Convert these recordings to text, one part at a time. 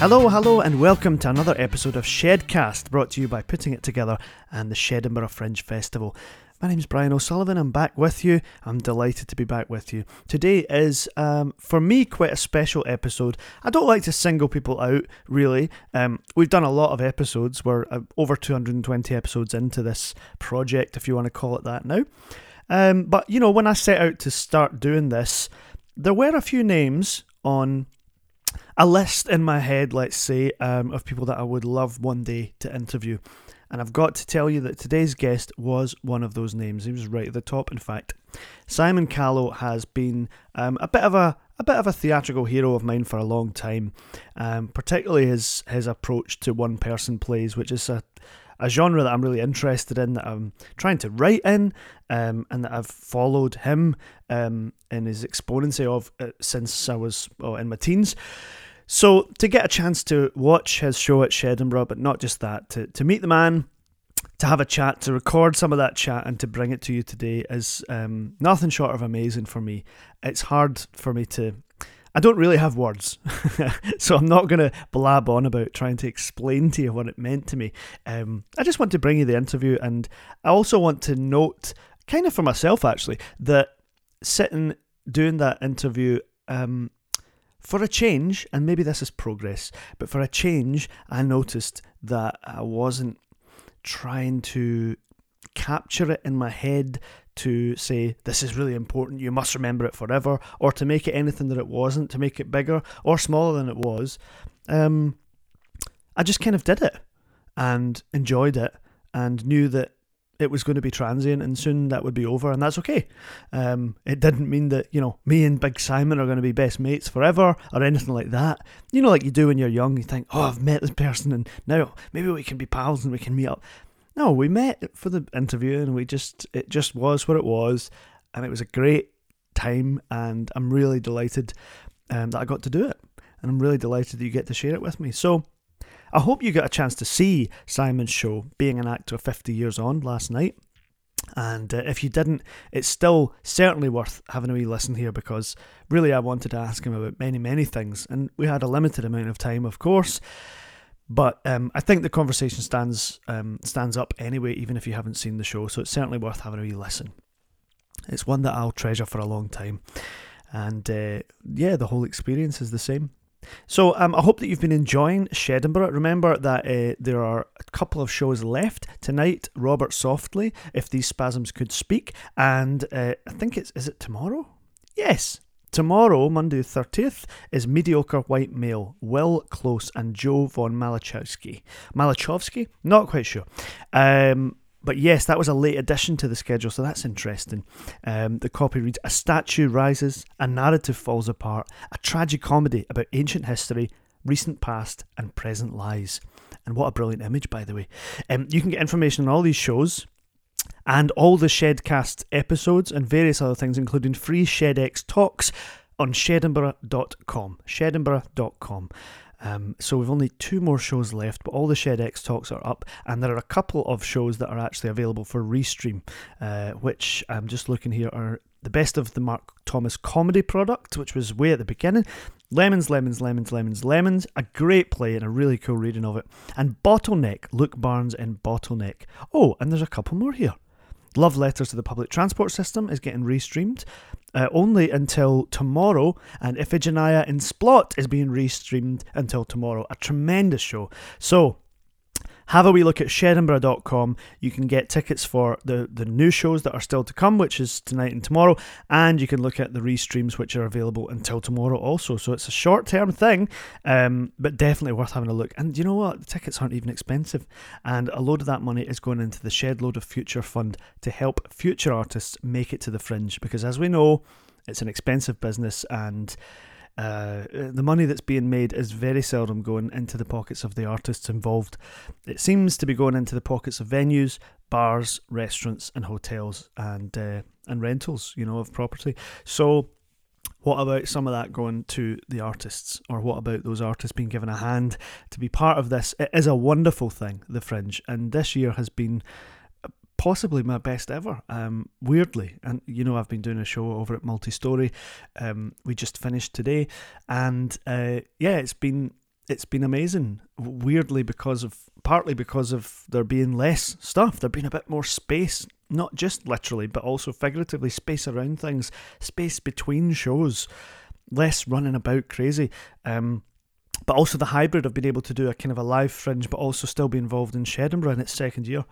Hello, hello, and welcome to another episode of Shedcast, brought to you by Putting It Together and the Shedinburgh Fringe Festival. My name's Brian O'Sullivan. I'm back with you. I'm delighted to be back with you. Today is, um, for me, quite a special episode. I don't like to single people out, really. Um, we've done a lot of episodes. We're uh, over 220 episodes into this project, if you want to call it that now. Um, but, you know, when I set out to start doing this, there were a few names on a list in my head, let's say, um, of people that I would love one day to interview. And I've got to tell you that today's guest was one of those names. He was right at the top, in fact. Simon Callow has been um, a bit of a a bit of a theatrical hero of mine for a long time, um, particularly his his approach to one person plays, which is a a genre that I'm really interested in, that I'm trying to write in, um, and that I've followed him um, in his exponency of uh, since I was oh, in my teens. So to get a chance to watch his show at Shedinburgh, but not just that, to, to meet the man, to have a chat, to record some of that chat, and to bring it to you today is um, nothing short of amazing for me. It's hard for me to. I don't really have words, so I'm not going to blab on about trying to explain to you what it meant to me. Um, I just want to bring you the interview, and I also want to note, kind of for myself actually, that sitting doing that interview um, for a change, and maybe this is progress, but for a change, I noticed that I wasn't trying to capture it in my head to say this is really important you must remember it forever or to make it anything that it wasn't to make it bigger or smaller than it was um, i just kind of did it and enjoyed it and knew that it was going to be transient and soon that would be over and that's okay. Um, it didn't mean that, you know, me and Big Simon are going to be best mates forever or anything like that. You know, like you do when you're young, you think, oh, I've met this person and now maybe we can be pals and we can meet up. No, we met for the interview and we just, it just was what it was and it was a great time and I'm really delighted um, that I got to do it. And I'm really delighted that you get to share it with me. So, I hope you got a chance to see Simon's show, Being an Actor 50 Years On, last night. And uh, if you didn't, it's still certainly worth having a wee listen here because really I wanted to ask him about many, many things. And we had a limited amount of time, of course. But um, I think the conversation stands um, stands up anyway, even if you haven't seen the show. So it's certainly worth having a wee listen. It's one that I'll treasure for a long time. And uh, yeah, the whole experience is the same. So um, I hope that you've been enjoying Shedinburgh. Remember that uh, there are a couple of shows left tonight. Robert Softley, if these spasms could speak, and uh, I think it's is it tomorrow? Yes. Tomorrow, Monday the 30th, is Mediocre White Male, Will Close and Joe von Malachowski. Malachowski? Not quite sure. Um, but yes, that was a late addition to the schedule, so that's interesting. Um, the copy reads A statue rises, a narrative falls apart, a tragic comedy about ancient history, recent past, and present lies. And what a brilliant image, by the way. Um, you can get information on all these shows and all the Shedcast episodes and various other things, including free ShedX talks on shedinburgh.com. Shedinburgh.com. Um, so we've only two more shows left, but all the ShedX talks are up, and there are a couple of shows that are actually available for restream, uh, which I'm just looking here are the best of the Mark Thomas comedy product, which was way at the beginning. Lemons, Lemons, Lemons, Lemons, Lemons, a great play and a really cool reading of it. And Bottleneck, Luke Barnes in Bottleneck. Oh, and there's a couple more here. Love Letters to the Public Transport System is getting restreamed uh, only until tomorrow, and Iphigenia in Splot is being restreamed until tomorrow. A tremendous show. So, have a wee look at shedinburgh.com. You can get tickets for the, the new shows that are still to come, which is tonight and tomorrow, and you can look at the restreams, which are available until tomorrow also. So it's a short term thing, um, but definitely worth having a look. And you know what? The tickets aren't even expensive, and a load of that money is going into the Shed Load of Future Fund to help future artists make it to the fringe, because as we know, it's an expensive business and uh, the money that's being made is very seldom going into the pockets of the artists involved. It seems to be going into the pockets of venues, bars, restaurants, and hotels, and uh, and rentals, you know, of property. So, what about some of that going to the artists, or what about those artists being given a hand to be part of this? It is a wonderful thing, the Fringe, and this year has been possibly my best ever. Um, weirdly, and you know, I've been doing a show over at Multi Story. Um, we just finished today, and uh, yeah, it's been it's been amazing. Weirdly, because of partly because of there being less stuff, there being a bit more space, not just literally, but also figuratively, space around things, space between shows, less running about crazy. Um, but also the hybrid of being able to do a kind of a live fringe, but also still be involved in Shedinburgh in its second year.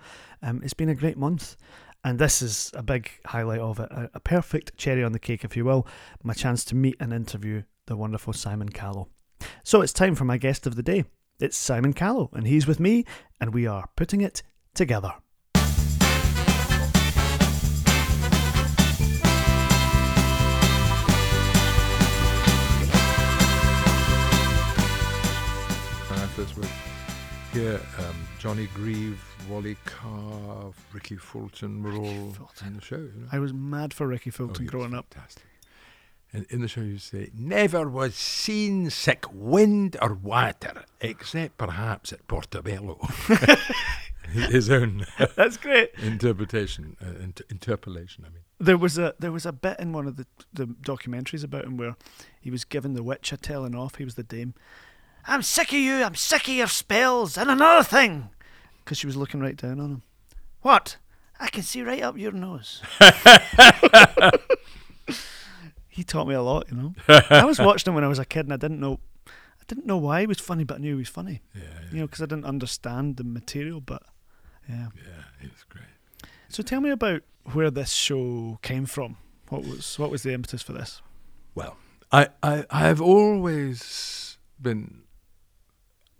Um, it's been a great month. And this is a big highlight of it, a, a perfect cherry on the cake, if you will, my chance to meet and interview the wonderful Simon Callow. So it's time for my guest of the day. It's Simon Callow, and he's with me, and we are putting it together. This with here, um, Johnny Grieve, Wally Carr, Rikki Fulton were all Fulton. in the show. You know? I was mad for Rikki Oh, Fulton was growing up. Fantastic. And in the show, you say, "Never was seen sick wind or water, except perhaps at Portobello." His own That's great. interpretation, uh, inter- interpolation. I mean, There was a there was a bit in one of the, the documentaries about him where he was giving the witch a telling off. He was the dame. I'm sick of you. I'm sick of your spells. And another thing, because she was looking right down on him. What? I can see right up your nose. he taught me a lot, you know. I was watching him when I was a kid, and I didn't know, I didn't know why he was funny, but I knew he was funny. yeah, yeah, You know, because I didn't understand the material. But yeah. yeah, it's great. So tell me about where this show came from. What was what was the impetus for this? Well, I, I, I have always been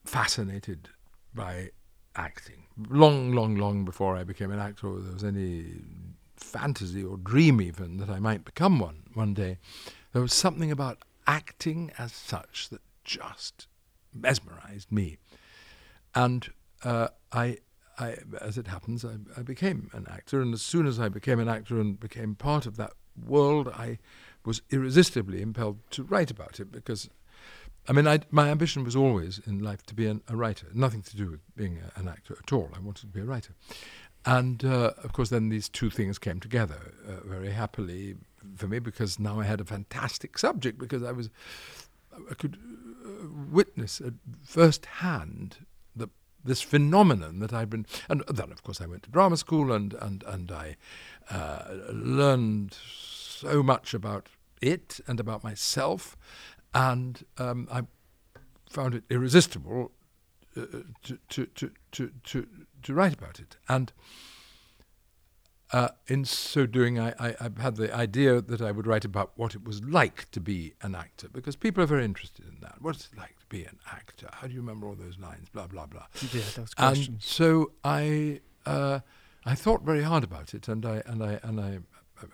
fascinated by acting. Long, long, long before I became an actor, there was any fantasy or dream even that I might become one one day. There was something about acting as such that just mesmerized me. And uh, I, I, as it happens, I, I became an actor. And as soon as I became an actor and became part of that world, I was irresistibly impelled to write about it because, I mean, I, my ambition was always in life to be an, a writer. Nothing to do with being a, an actor at all. I wanted to be a writer. And uh, of course, then these two things came together uh, very happily for me because now I had a fantastic subject because I was, I could uh, witness at first hand the this phenomenon that I'd been, and then of course I went to drama school and and and I uh, learned so much about it and about myself, and um, I found it irresistible uh, to, to, to, to, to, to write about it. And uh, in so doing, I, I, I had the idea that I would write about what it was like to be an actor, because people are very interested in that. What's it like to be an actor? How do you remember all those lines? Blah, blah, blah. Yeah, those questions. And so I uh, I thought very hard about it, and I and I and I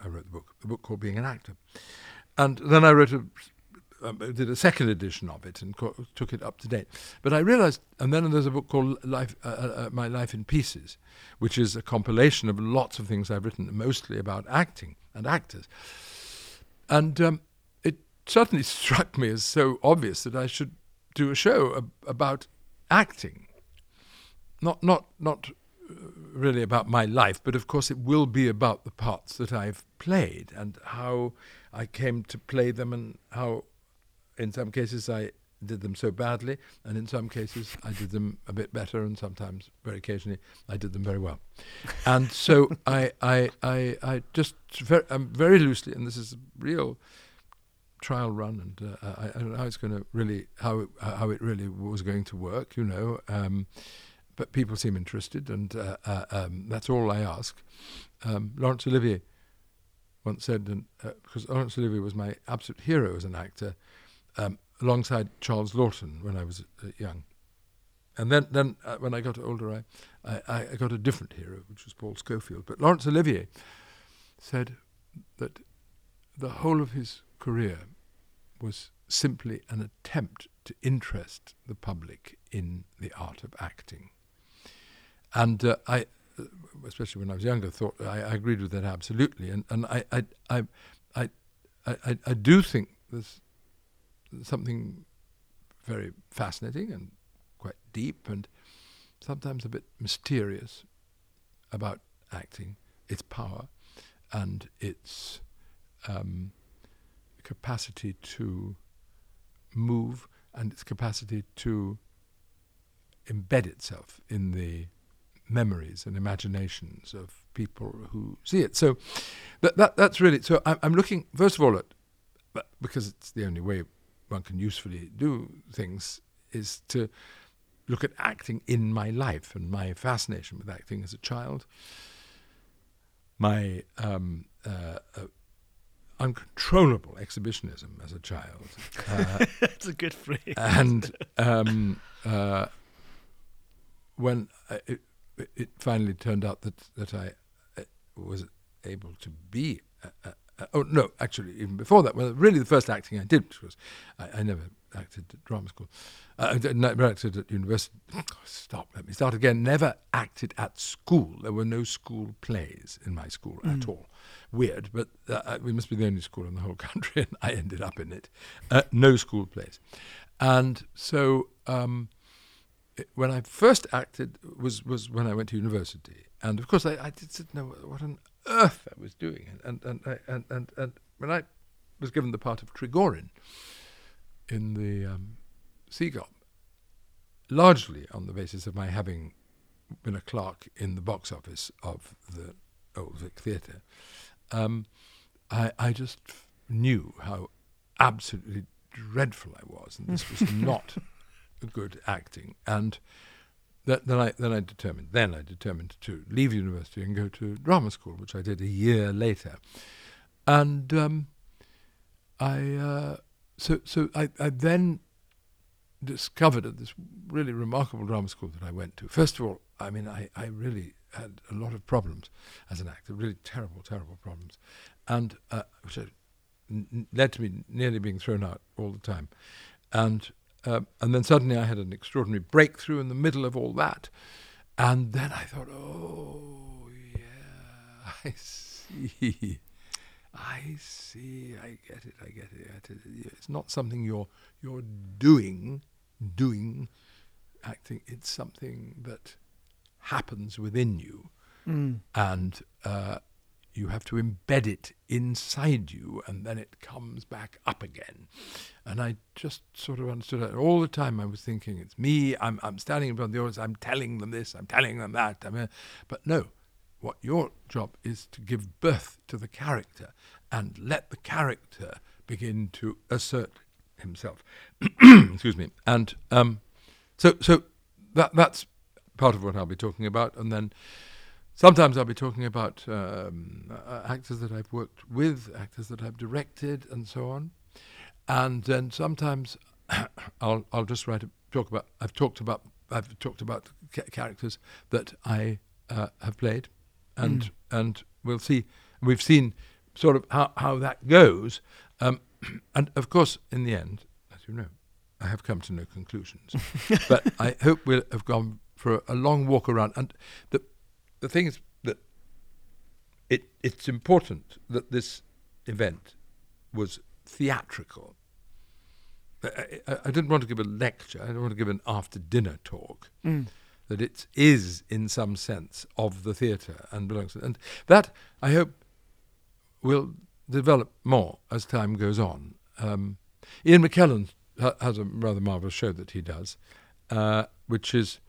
I wrote the book, a book called Being an Actor, and then I wrote a um, did a second edition of it and co- took it up to date. But I realized, and then there's a book called Life, uh, uh, My Life in Pieces, which is a compilation of lots of things I've written, mostly about acting and actors. And um, it suddenly struck me as so obvious that I should do a show ab- about acting, not not not uh, really about my life, but of course it will be about the parts that I've played and how I came to play them and how, in some cases, I did them so badly, and in some cases I did them a bit better, and sometimes, very occasionally, I did them very well. And so I, I, I, I just very, um, very loosely, and this is a real trial run, and uh, I, I don't know how it's going to really how it, how it really was going to work, you know. Um, but people seem interested, and uh, uh, um, that's all I ask. Um, Laurence Olivier once said, and uh, because Laurence Olivier was my absolute hero as an actor, um, alongside Charles Laughton when I was uh, young. And then, then uh, when I got older, I, I, I got a different hero, which was Paul Scofield. But Laurence Olivier said that the whole of his career was simply an attempt to interest the public in the art of acting. And uh, I, uh, especially when I was younger, thought I, I agreed with that absolutely. And and I I I I, I, I do think there's something very fascinating and quite deep and sometimes a bit mysterious about acting, its power, and its um, capacity to move and its capacity to embed itself in the memories and imaginations of people who see it. So that, that that's really so. I'm, I'm looking first of all at because it's the only way one can usefully do things is to look at acting in my life and my fascination with acting as a child, my um, uh, uh, uncontrollable exhibitionism as a child. Uh, That's a good phrase. And um, uh, when I, it, it, finally turned out that that I uh, was able to be. Oh no! Actually, even before that, well, really, the first acting I did, which was I, I never acted at drama school. Uh, never acted at university. Stop. Let me start again. Never acted at school. There were no school plays in my school mm. at all. Weird, but uh, uh, we must be the only school in the whole country, and I ended up in it. Uh, no school plays, and so um, it, when I first acted was was when I went to university, and of course I, I didn't know what on earth I was doing, and and and and, and, and when I was given the part of Trigorin in the um, Seagull, largely on the basis of my having been a clerk in the box office of the Old Vic Theatre, um, I, I just knew how absolutely dreadful I was, and this was not good acting. And that, then I then I determined then I determined to leave university and go to drama school, which I did a year later. And um, I uh, so so I, I then discovered at this really remarkable drama school that I went to. First of all, I mean, I, I really had a lot of problems as an actor, really terrible, terrible problems, and uh, which led to me nearly being thrown out all the time. And uh, and then suddenly I had an extraordinary breakthrough in the middle of all that, and then I thought, oh yeah, I see. I see. I get it. I get it. I get it. It's not something you're you're doing, doing, acting. It's something that happens within you, mm. and uh, you have to embed it inside you, and then it comes back up again. And I just sort of understood it all the time. I was thinking, it's me. I'm I'm standing in front of the audience. I'm telling them this. I'm telling them that. I mean, but no, what your job is to give birth to the character and let the character begin to assert himself. Excuse me. And um, so, so that that's part of what I'll be talking about, and then sometimes I'll be talking about um, uh, actors that I've worked with, actors that I've directed, and so on. And then sometimes I'll I'll just write a, talk about I've talked about I've talked about ca- characters that I uh, have played and mm. and we'll see. We've seen sort of how how that goes, um, and of course, in the end, as you know, I have come to no conclusions. but I hope we'll have gone for a, a long walk around. And the the thing is that it it's important that this event was theatrical. I, I, I, didn't want to give a lecture. I didn't want to give an after dinner talk. Mm that it is in some sense of the theatre and belongs to and that I hope will develop more as time goes on. Um, Ian McKellen ha- has a rather marvellous show that he does, uh, which is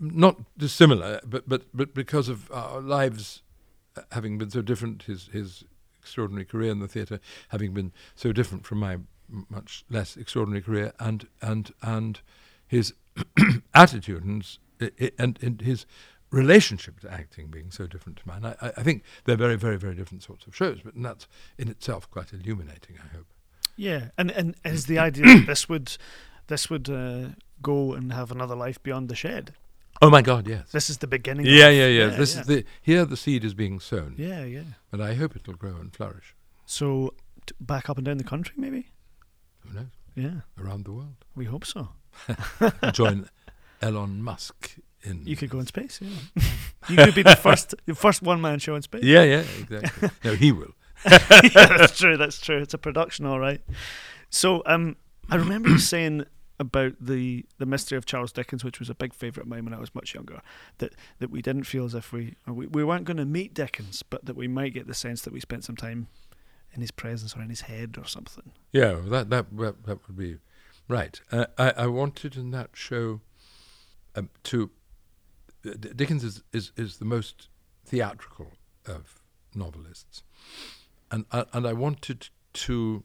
not dissimilar, but but but because of our lives having been so different, his his extraordinary career in the theatre having been so different from my much less extraordinary career, and and and his attitude and, and, and his relationship to acting being so different to mine. I, I, think they're very, very, very different sorts of shows, but that's in itself quite illuminating. I hope. Yeah, and and is the idea that this would this would uh, go and have another life beyond the shed? Oh my God! Yes. This is the beginning. Yeah, yeah, yeah, yeah. This yeah. is the here the seed is being sown. Yeah, yeah. But I hope it'll grow and flourish. So, t- back up and down the country, maybe. Who knows? Yeah. Around the world. We hope so. Join Elon Musk in. You could go in space. Yeah. you could be the first, the first one man show in space. Yeah, yeah, exactly. no, he will. yeah, that's true. That's true. It's a production, all right. So, um, I remember you saying about the the mystery of Charles Dickens, which was a big favourite of mine when I was much younger. That that we didn't feel as if we we, we weren't going to meet Dickens, but that we might get the sense that we spent some time in his presence or in his head or something. Yeah, that that that, that would be right. Uh, I I wanted in that show um, to uh, Dickens is, is is the most theatrical of novelists, and uh, and I wanted to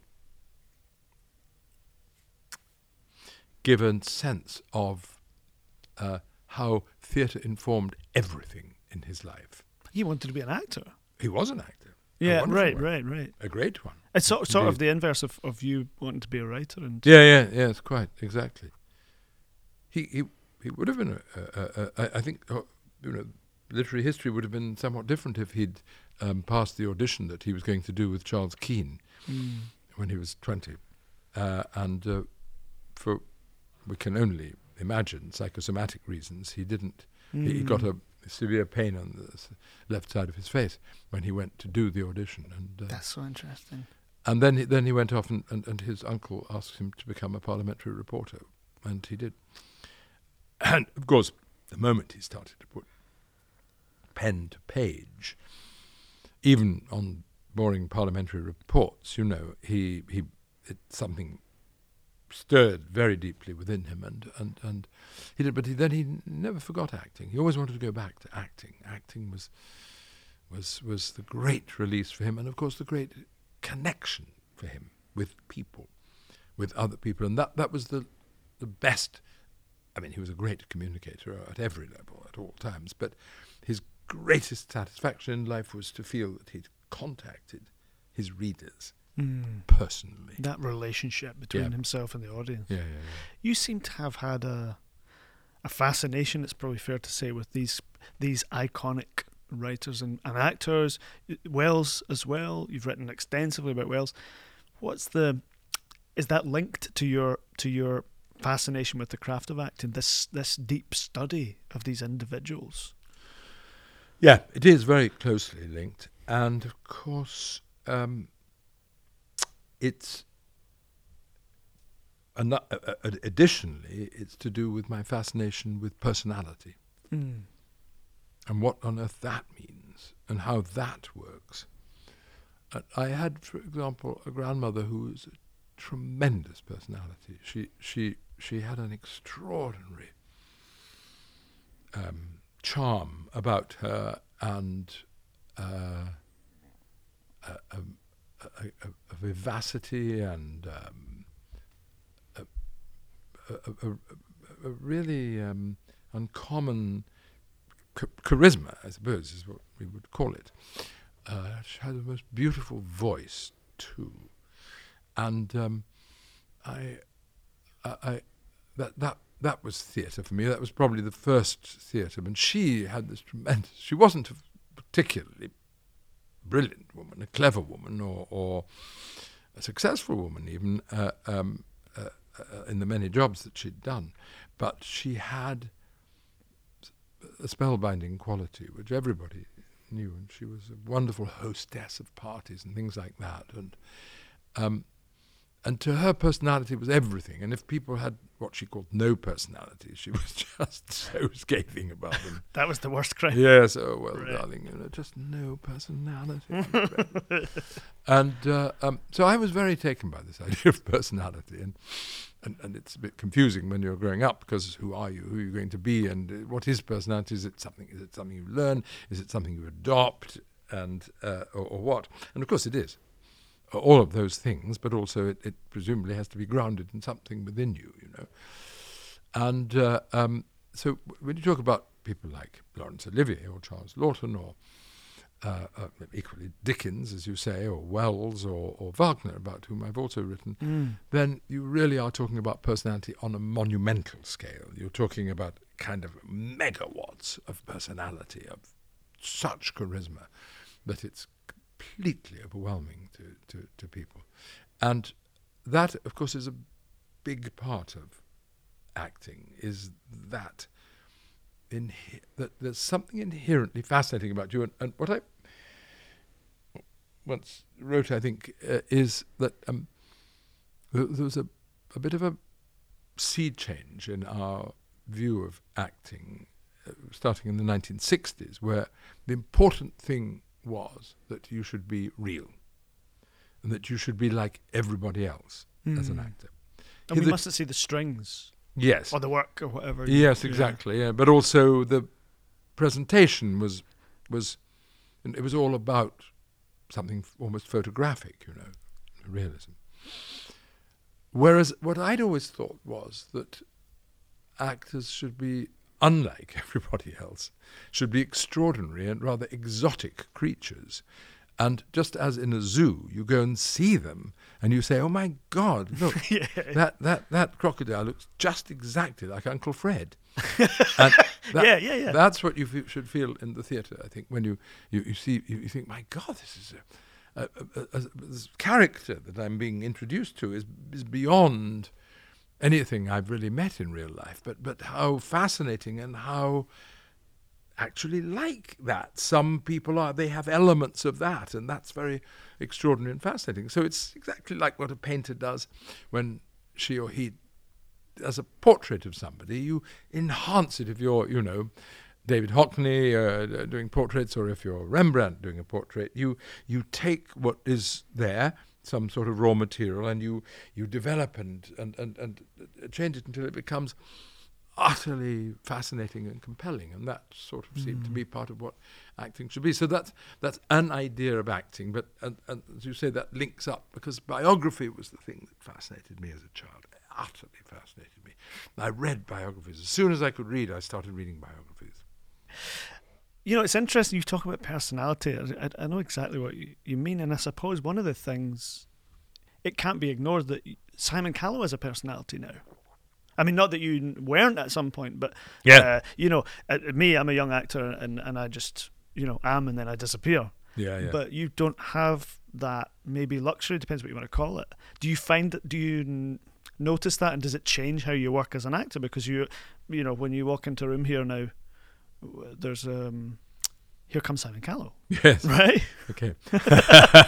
give a sense of uh, how theatre informed everything in his life. He wanted to be an actor. He was an actor. Yeah, right, one. right, right. A great one. It's sort, sort of the inverse of, of you wanting to be a writer and Yeah, yeah, yeah. It's quite exactly. He he he would have been. A, a, a, a, I think uh, you know, literary history would have been somewhat different if he'd um, passed the audition that he was going to do with Charles Keane Mm. when he was twenty, uh, and uh, for we can only imagine psychosomatic reasons he didn't. He, he got Mm. a severe pain on the left side of his face when he went to do the audition, and uh, That's so interesting. and then he, then he went off and, and, and his uncle asked him to become a parliamentary reporter, and he did. And of course, the moment he started to put pen to page, even on boring parliamentary reports, you know, he he it, something stirred very deeply within him, and and and he did. But he, then he never forgot acting. He always wanted to go back to acting. Acting was was was the great release for him, and of course the great connection for him with people, with other people, and that that was the the best. I mean, he was a great communicator at every level, at all times. But his greatest satisfaction in life was to feel that he'd contacted his readers Mm. personally. That relationship between Yeah. himself and the audience. Yeah, yeah, yeah. You seem to have had a a fascination. It's probably fair to say with these these iconic writers and, and actors. Welles as well. You've written extensively about Welles. What's the is that linked to your to your fascination with the craft of acting? This this deep study of these individuals. Yeah, it is very closely linked, and of course, um, it's. And uh, uh, additionally, it's to do with my fascination with personality Mm. and what on earth that means and how that works. And I had, for example, a grandmother who was a tremendous personality. She she she had an extraordinary um, charm about her and uh, a, a, a, a, vivacity and um, a, a, really um, uncommon ch- charisma, I suppose, is what we would call it. Uh, she had the most beautiful voice too, and um, I, I, I, that that that was theatre for me. That was probably the first theatre. And she had this tremendous. She wasn't particularly brilliant woman, a clever woman, or or a successful woman, even uh, um, uh, uh, in the many jobs that she'd done, but she had a spellbinding quality which everybody knew, and she was a wonderful hostess of parties and things like that, and um, and to her personality was everything. And if people had what she called no personality, she was just so scathing about them. That was the worst crime. yes, oh well, Right. darling, you know, just no personality. and uh, um, so I was very taken by this idea of personality, and, and and it's a bit confusing when you're growing up because who are you? Who are you going to be? And uh, what is personality? Is it something? Is it something you learn? Is it something you adopt? And uh, or, or what? And of course, it is all of those things, but also it, it presumably has to be grounded in something within you, you know. And uh, um, so when you talk about people like Laurence Olivier or Charles Laughton or uh, uh, equally Dickens, as you say, or Welles or, or Wagner, about whom I've also written, Mm. then you really are talking about personality on a monumental scale. You're talking about kind of megawatts of personality, of such charisma that it's completely overwhelming to, to, to people. And that, of course, is a big part of acting, is that in that there's something inherently fascinating about you. And, and what I once wrote, I think, uh, is that um, there was a, a bit of a sea change in our view of acting, uh, starting in the 1960s, where the important thing was that you should be real, and that you should be like everybody else as an Mm. actor. And we mustn't see the strings Yes. or the work or whatever. Yes, Yeah. exactly. Yeah, but also the presentation was was it was all about something almost photographic, you know, realism. Whereas what I'd always thought was that actors should be unlike everybody else, should be extraordinary and rather exotic creatures. And just as in a zoo, you go and see them and you say, "Oh my God, look, yeah. that, that, that crocodile looks just exactly like Uncle Fred. and that, yeah, yeah, yeah. That's what you fe- should feel in the theatre, I think, when you, you, you see, you, you think, my God, this is a, a, a, a, a- this character that I'm being introduced to is, is beyond anything I've really met in real life. But, but how fascinating and how actually like that. Some people are, they have elements of that, and that's very extraordinary and fascinating. So it's exactly like what a painter does when she or he does a portrait of somebody. You enhance it if you're, you know, David Hockney uh, doing portraits, or if you're Rembrandt doing a portrait. You you take what is there, some sort of raw material, and you you develop and and and, and change it until it becomes utterly fascinating and compelling, and that sort of seemed to be mm. part of what acting should be. So that's that's an idea of acting, but and, and as you say, that links up because biography was the thing that fascinated me as a child. Utterly fascinated me. I read biographies as soon as I could read. I started reading biographies. You know, it's interesting you talk about personality. I, I- know exactly what you, you mean, and I suppose one of the things it can't be ignored that Simon Callow has a personality now. I mean, not that you weren't at some point, but Yeah. uh, you know, uh, me, I'm a young actor, and and I just you know am, and then I disappear. Yeah, yeah. But you don't have that maybe luxury. Depends what you want to call it. Do you find that? Do you n- notice that, and does it change how you work as an actor? Because you, you know, when you walk into a room here now, there's um, here comes Simon Callow, yes. right? Okay.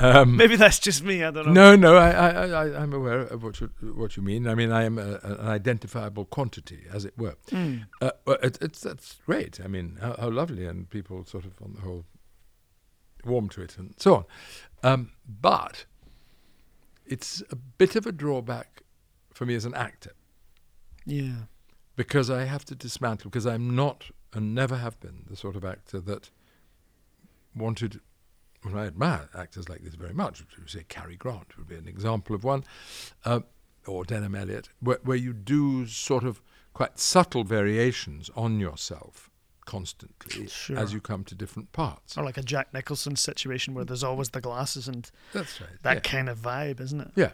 um, Maybe that's just me. I don't know. No, no, I, I, I, I'm aware of what you, what you mean. I mean, I am a, an identifiable quantity, as it were. Mm. Uh, well, it, it's that's great. I mean, how, how lovely, and people sort of, on the whole, warm to it, and so on. Um, but it's a bit of a drawback for me as an actor Yeah. Because I have to dismantle because I'm not and never have been the sort of actor that wanted. Well, I admire actors like this very much. Say Cary Grant would be an example of one, uh, or Denholm Elliott, where, where you do sort of quite subtle variations on yourself constantly Sure. as you come to different parts. Or like a Jack Nicholson situation where there's always the glasses and That's right. that yeah. kind of vibe, isn't it? Yeah.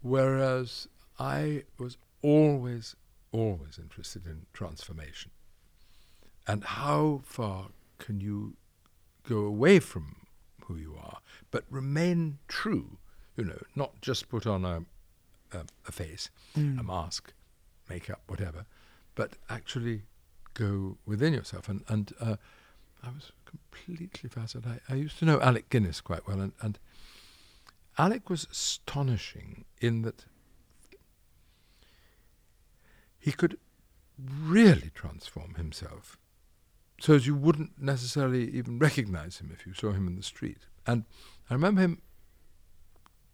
Whereas I was always, always interested in transformation. And how far can you go away from who you are, but remain true, you know, not just put on a, a, a face, a Mm. mask, makeup, whatever, but actually go within yourself. And, and uh, I was completely fascinated. I, I used to know Alec Guinness quite well, and, and Alec was astonishing in that he could really transform himself so as you wouldn't necessarily even recognize him if you saw him in the street. And I remember him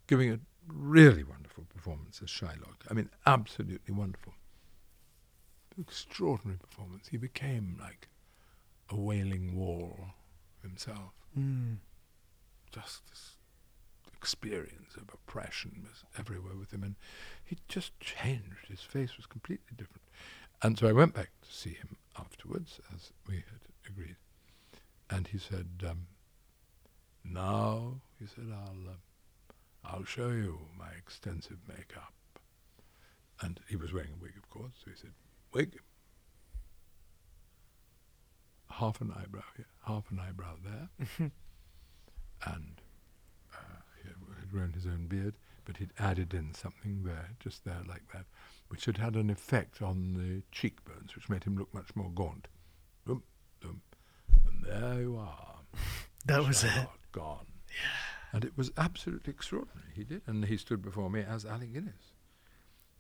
giving a really wonderful performance as Shylock. I mean, absolutely wonderful. Extraordinary performance. He became like a wailing wall himself. Mm. Just this experience of oppression was everywhere with him, and he just changed. His face was completely different. And so I went back to see him afterwards, as we had agreed, and he said, um, "Now," he said, "I'll, uh, I'll show you my extensive makeup." And he was wearing a wig, of course. So he said, "Wig." Half an eyebrow here, half an eyebrow there, and uh, he had had grown his own beard, but he'd added in something there, just there like that, which had had an effect on the cheekbones, which made him look much more gaunt. Boom, boom, and there you are. That was it. Gone. And it was absolutely extraordinary. He did, and he stood before me as Alec Guinness,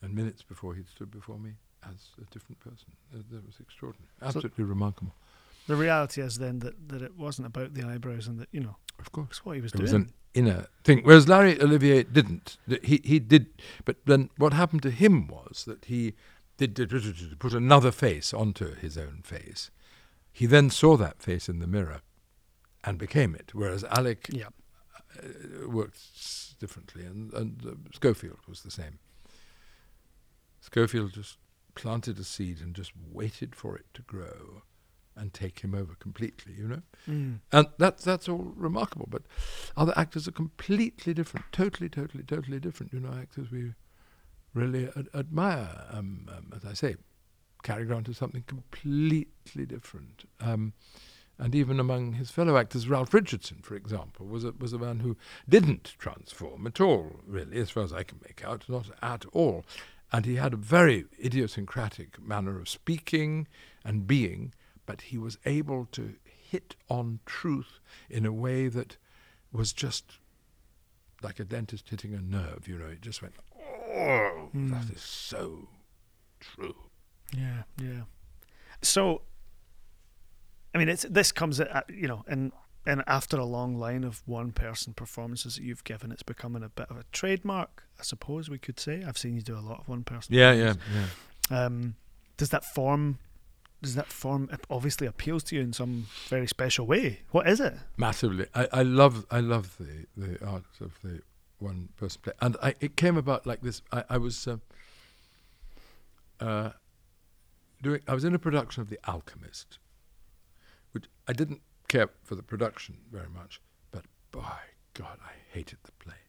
and minutes before he'd stood before me as a different person. Uh, that was extraordinary, absolutely remarkable. The reality is then that, that it wasn't about the eyebrows and that, you know, Of course. What he was It doing. Inner thing. Whereas Larry Olivier didn't. He he did, but then what happened to him was that he did, did- did put another face onto his own face. He then saw that face in the mirror, and became it. Whereas Alec yeah. uh, worked differently, and and uh, Scofield was the same. Scofield just planted a seed and just waited for it to grow, and take him over completely. You know. Mm. And that, that's all remarkable. But other actors are completely different, totally, totally, totally different. You know, actors we really ad- admire. Um, um, as I say, Cary Grant is something completely different. Um, and even among his fellow actors, Ralph Richardson, for example, was a, was a man who didn't transform at all, really, as far as I can make out, not at all. And he had a very idiosyncratic manner of speaking and being, but he was able to hit on truth in a way that was just like a dentist hitting a nerve, you know. It just went, oh, Mm. that is so true. Yeah, yeah. So, I mean, it's this comes at you know, and and after a long line of one-person performances that you've given, it's becoming a bit of a trademark, I suppose we could say. I've seen you do a lot of one-person. Yeah, yeah, yeah. Um, does that form? Does that form obviously appeals to you in some very special way? What is it? Massively. I, I love I love the, the art of the one person play. And I, it came about like this. I, I was uh, uh, doing I was in a production of The Alchemist, which I didn't care for the production very much, but by God, I hated the play.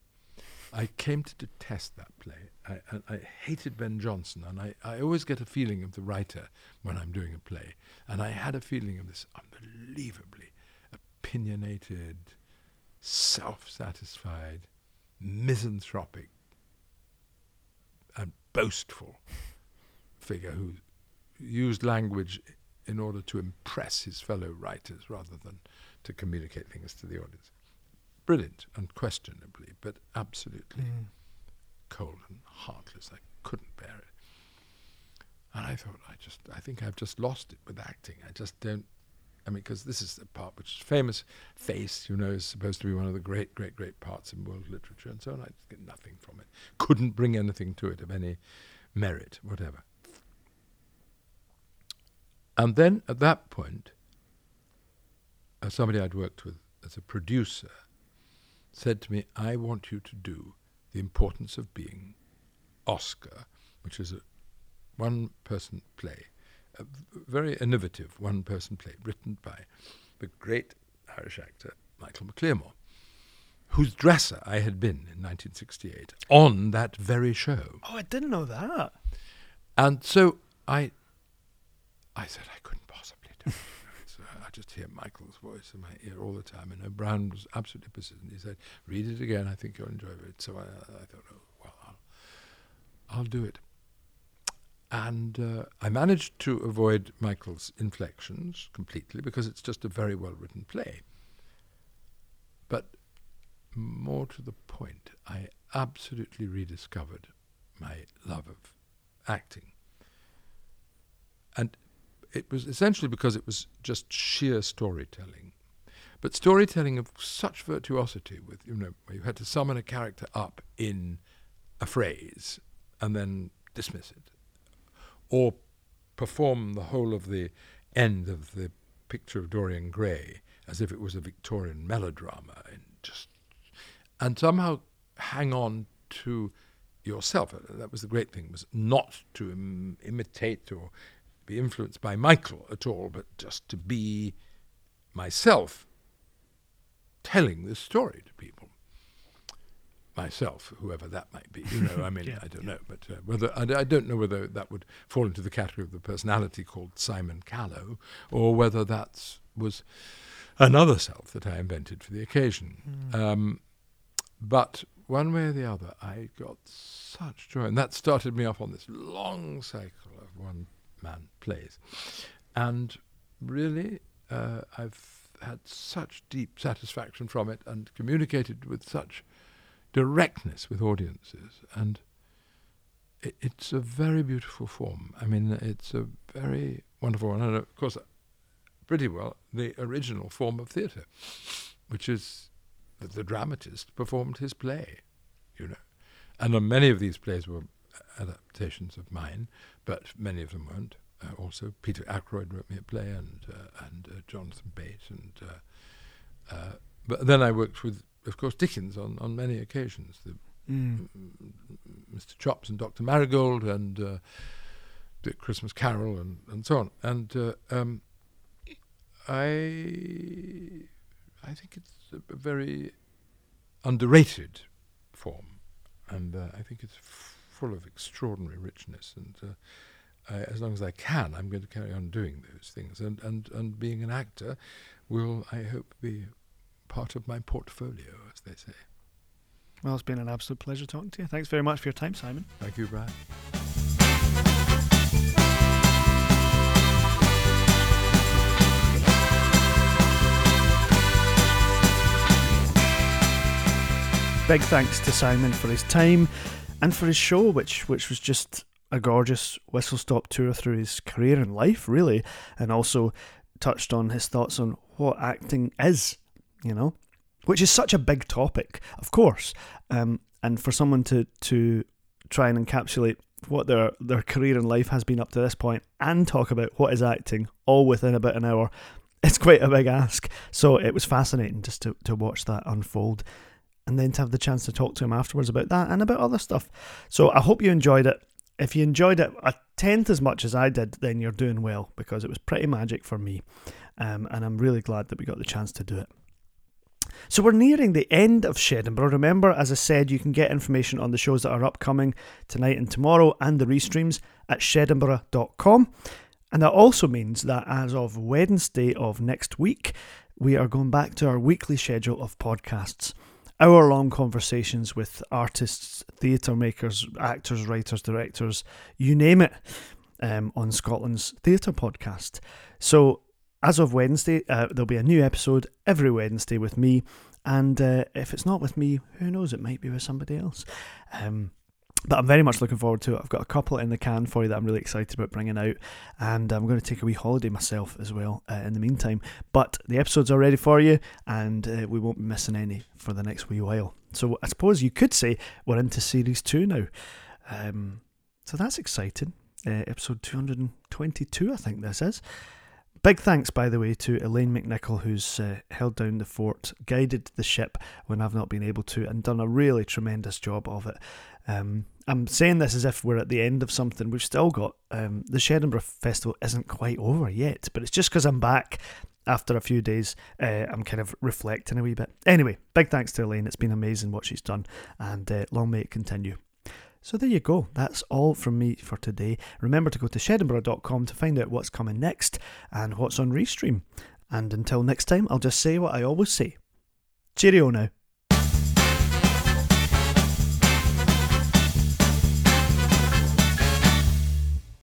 I came to detest that play. I, and I hated Ben Jonson, and I, I always get a feeling of the writer when I'm doing a play. And I had a feeling of this unbelievably opinionated, self satisfied, misanthropic, and boastful figure who used language in order to impress his fellow writers rather than to communicate things to the audience. Brilliant, unquestionably, but absolutely cold and heartless. I couldn't bear it. And I thought, I just, I think I've just lost it with acting. I just don't. I mean, because this is the part which is famous. Face, you know, is supposed to be one of the great, great, great parts in world literature and so on. I just get nothing from it. Couldn't bring anything to it of any merit, whatever. And then at that point, uh, somebody I'd worked with as a producer said to me, I want you to do The Importance of Being, Oscar, which is a one person play, a very innovative one person play written by the great Irish actor Michael MacLiammóir, whose dresser I had been in 1968 on that very show. Oh, I didn't know that. And so I, I said I couldn't possibly do it. so I just hear Michael's voice in my ear all the time. And O'Brien was absolutely persistent. He said, "Read it again. I think you'll enjoy it." So I, I thought, "Oh well, I'll, I'll do it." And uh, I managed to avoid Michael's inflections completely because it's just a very well written play. But more to the point, I absolutely rediscovered my love of acting. And it was essentially because it was just sheer storytelling. But storytelling of such virtuosity, with you know, where you had to summon a character up in a phrase and then dismiss it, or perform the whole of the end of the picture of Dorian Gray as if it was a Victorian melodrama, and just and somehow hang on to yourself. That was the great thing, was not to Im- imitate or be influenced by Michael at all, but just to be myself telling this story to people. Myself, whoever that might be, you know. I mean, Yeah, I don't know, but uh, whether I, I don't know whether that would fall into the category of the personality called Simon Callow, or whether that was another self that I invented for the occasion. Um, but one way or the other, I got such joy, and that started me off on this long cycle of one-man plays, and really, uh, I've had such deep satisfaction from it, and communicated with such directness with audiences, and it, it's a very beautiful form. I mean, it's a very wonderful one, and of course, pretty well the original form of theatre, which is that the dramatist performed his play, you know. And uh, many of these plays were adaptations of mine, but many of them weren't. Uh, also, Peter Ackroyd wrote me a play, and uh, and uh, Jonathan Bate, and uh, uh, but then I worked with, of course, Dickens on, on many occasions. The, mm. Mr. Chops and Dr. Marigold, and the Christmas Carol, and, and so on. And um, I I think it's a very underrated form, and uh, I think it's f- full of extraordinary richness. And uh, I, as long as I can, I'm going to carry on doing those things. And, and, and being an actor will, I hope, be part of my portfolio, as they say. Well, it's been an absolute pleasure talking to you. Thanks very much for your time, Simon. Thank you, Brian. Big thanks to Simon for his time and for his show, which which was just a gorgeous whistle stop tour through his career and life, really, and also touched on his thoughts on what acting is, you know, which is such a big topic, of course. Um, and for someone to to try and encapsulate what their their career and life has been up to this point and talk about what is acting all within about an hour it's quite a big ask so it was fascinating just to, to watch that unfold and then to have the chance to talk to him afterwards about that and about other stuff. So I hope you enjoyed it. If you enjoyed it a tenth as much as I did, then you're doing well because it was pretty magic for me. Um, and I'm really glad that we got the chance to do it. So we're nearing the end of Shedinburgh. Remember, as I said, you can get information on the shows that are upcoming tonight and tomorrow and the restreams at shedinburgh.com. And that also means that as of Wednesday of next week, we are going back to our weekly schedule of podcasts hour long conversations with artists, theatre makers, actors, writers, directors, you name it, um, on Scotland's Theatre Podcast. So, as of Wednesday, uh, there'll be a new episode every Wednesday with me. And uh, if it's not with me, who knows? It might be with somebody else. Um, but I'm very much looking forward to it. I've got a couple in the can for you that I'm really excited about bringing out, and I'm going to take a wee holiday myself as well uh, in the meantime. But the episodes are ready for you, and uh, we won't be missing any for the next wee while. So I suppose you could say we're into series two now. Um, so that's exciting. Uh, episode 222, I think this is. Big thanks, by the way, to Elaine McNichol, who's uh, held down the fort, guided the ship when I've not been able to, and done a really tremendous job of it. Um, I'm saying this as if we're at the end of something. We've still got um, the Shedinburgh Festival isn't quite over yet, but it's just because I'm back after a few days. Uh, I'm kind of reflecting a wee bit. Anyway, big thanks to Elaine. It's been amazing what she's done, and uh, long may it continue. So there you go. That's all from me for today. Remember to go to shedinburgh.com to find out what's coming next and what's on Restream. And until next time, I'll just say what I always say. Cheerio now.